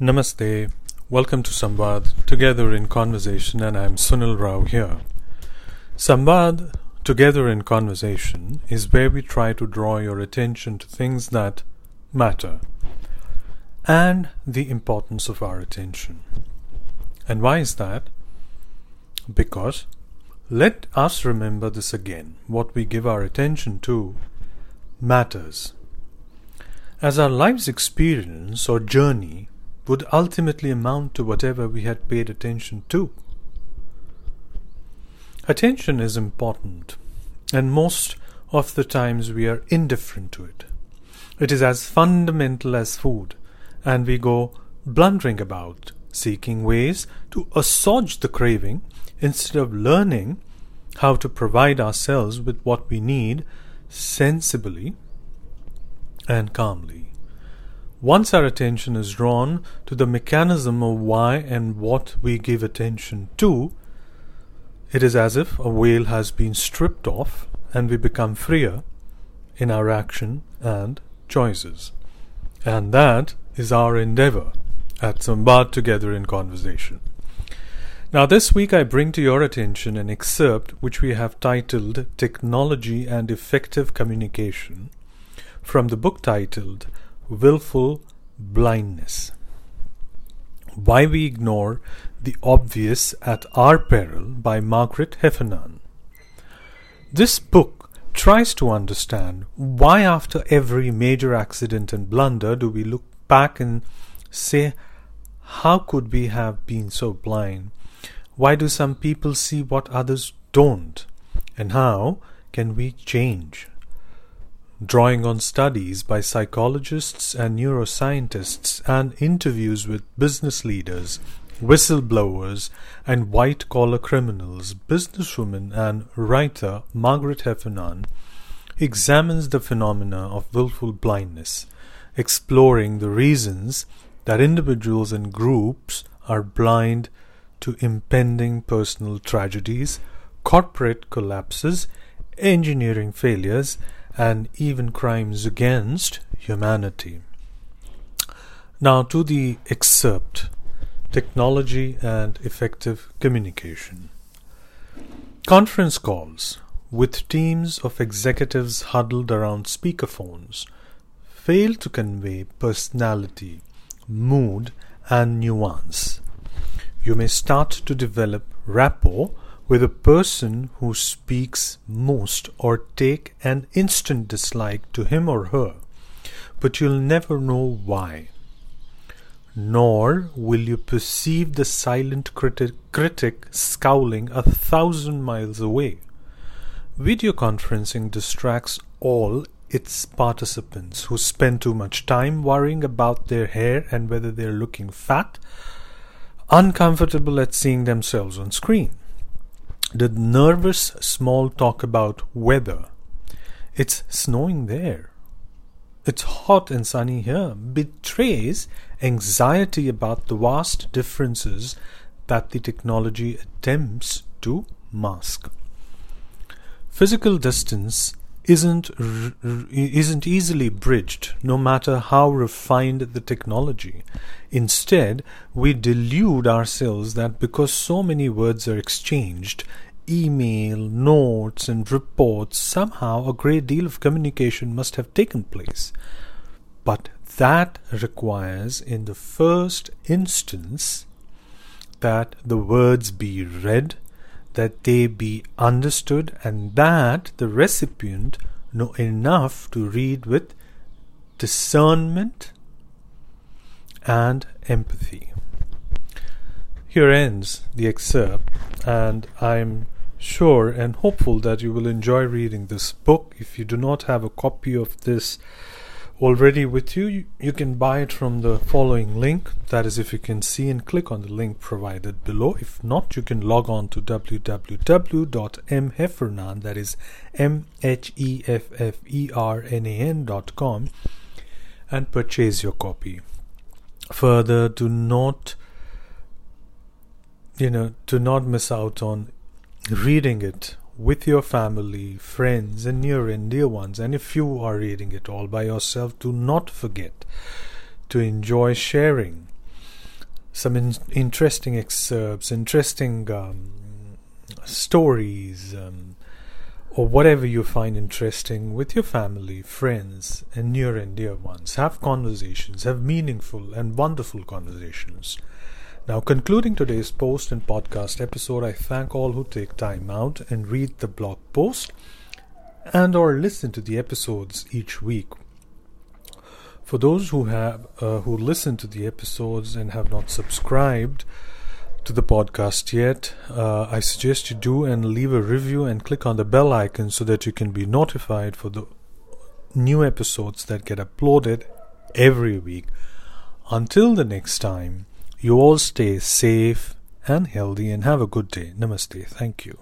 Namaste. Welcome to Samvad, Together in Conversation, and I'm Sunil Rao here. Samvad, Together in Conversation, is where we try to draw your attention to things that matter and the importance of our attention. And why is that? Because let us remember this again what we give our attention to matters. As our life's experience or journey would ultimately amount to whatever we had paid attention to. Attention is important, and most of the times we are indifferent to it. It is as fundamental as food, and we go blundering about, seeking ways to assuage the craving instead of learning how to provide ourselves with what we need sensibly and calmly. Once our attention is drawn to the mechanism of why and what we give attention to, it is as if a veil has been stripped off and we become freer in our action and choices. And that is our endeavor at Samvad Together in Conversation. Now, this week I bring to your attention an excerpt which we have titled Technology and Effective Communication from the book titled willful blindness. Why we ignore the obvious at our peril by Margaret Heffernan. This book tries to understand why, after every major accident and blunder, do we look back and say, How could we have been so blind? Why do some people see what others don't? And how can we change? Drawing on studies by psychologists and neuroscientists and interviews with business leaders, whistleblowers, and white collar criminals, businesswoman and writer Margaret Heffernan examines the phenomena of willful blindness, exploring the reasons that individuals and groups are blind to impending personal tragedies, corporate collapses, engineering failures, and even crimes against humanity. Now, to the excerpt Technology and Effective Communication. Conference calls with teams of executives huddled around speakerphones fail to convey personality, mood, and nuance. You may start to develop rapport with a person who speaks most or take an instant dislike to him or her, but you'll never know why. Nor will you perceive the silent critic, critic scowling a thousand miles away. Video conferencing distracts all its participants who spend too much time worrying about their hair and whether they're looking fat, uncomfortable at seeing themselves on screen the nervous small talk about weather. It's snowing there. It's hot and sunny here betrays anxiety about the vast differences that the technology attempts to mask. Physical distance isn't isn't easily bridged no matter how refined the technology. Instead we delude ourselves that because so many words are exchanged email notes and reports somehow a great deal of communication must have taken place. But that requires in the first instance that the words be read that they be understood and that the recipient know enough to read with discernment and empathy. Here ends the excerpt, and I'm sure and hopeful that you will enjoy reading this book. If you do not have a copy of this already with you, you can buy it from the following link. That is, if you can see and click on the link provided below. If not, you can log on to www.mheffernan, that is M H E F F E R N A N dot com, and purchase your copy. Further, do not you know, do not miss out on reading it with your family, friends, and near and dear ones. And if you are reading it all by yourself, do not forget to enjoy sharing some in- interesting excerpts, interesting um, stories, um, or whatever you find interesting with your family, friends, and near and dear ones. Have conversations, have meaningful and wonderful conversations. Now, concluding today's post and podcast episode, I thank all who take time out and read the blog post and or listen to the episodes each week. For those who have uh, who listen to the episodes and have not subscribed, to the podcast yet, uh, I suggest you do and leave a review and click on the bell icon so that you can be notified for the new episodes that get uploaded every week. Until the next time, you all stay safe and healthy and have a good day. Namaste. Thank you.